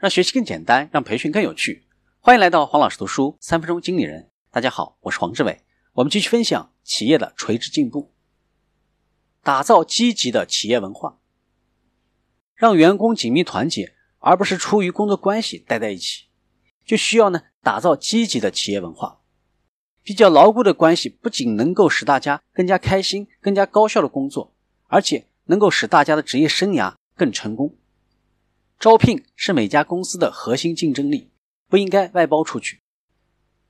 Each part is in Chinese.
让学习更简单，让培训更有趣。欢迎来到黄老师读书三分钟经理人。大家好，我是黄志伟。我们继续分享企业的垂直进步，打造积极的企业文化，让员工紧密团结，而不是出于工作关系待在一起，就需要呢打造积极的企业文化。比较牢固的关系不仅能够使大家更加开心、更加高效的工作，而且能够使大家的职业生涯更成功。招聘是每家公司的核心竞争力，不应该外包出去。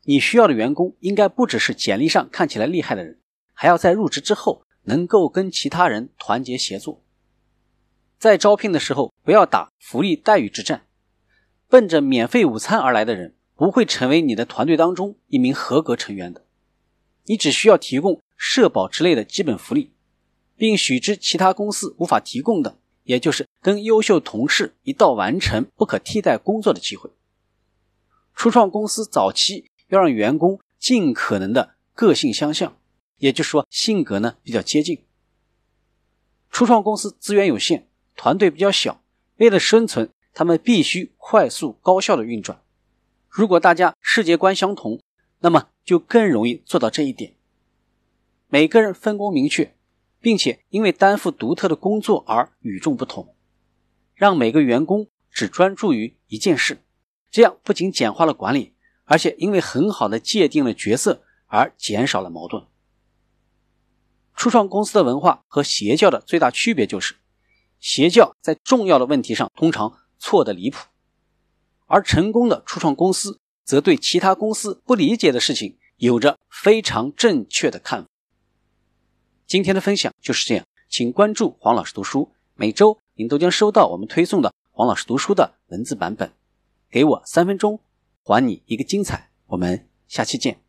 你需要的员工应该不只是简历上看起来厉害的人，还要在入职之后能够跟其他人团结协作。在招聘的时候，不要打福利待遇之战，奔着免费午餐而来的人。不会成为你的团队当中一名合格成员的。你只需要提供社保之类的基本福利，并许之其他公司无法提供的，也就是跟优秀同事一道完成不可替代工作的机会。初创公司早期要让员工尽可能的个性相像，也就是说性格呢比较接近。初创公司资源有限，团队比较小，为了生存，他们必须快速高效的运转。如果大家世界观相同，那么就更容易做到这一点。每个人分工明确，并且因为担负独特的工作而与众不同，让每个员工只专注于一件事，这样不仅简化了管理，而且因为很好的界定了角色而减少了矛盾。初创公司的文化和邪教的最大区别就是，邪教在重要的问题上通常错得离谱。而成功的初创公司则对其他公司不理解的事情有着非常正确的看法。今天的分享就是这样，请关注黄老师读书，每周您都将收到我们推送的黄老师读书的文字版本。给我三分钟，还你一个精彩。我们下期见。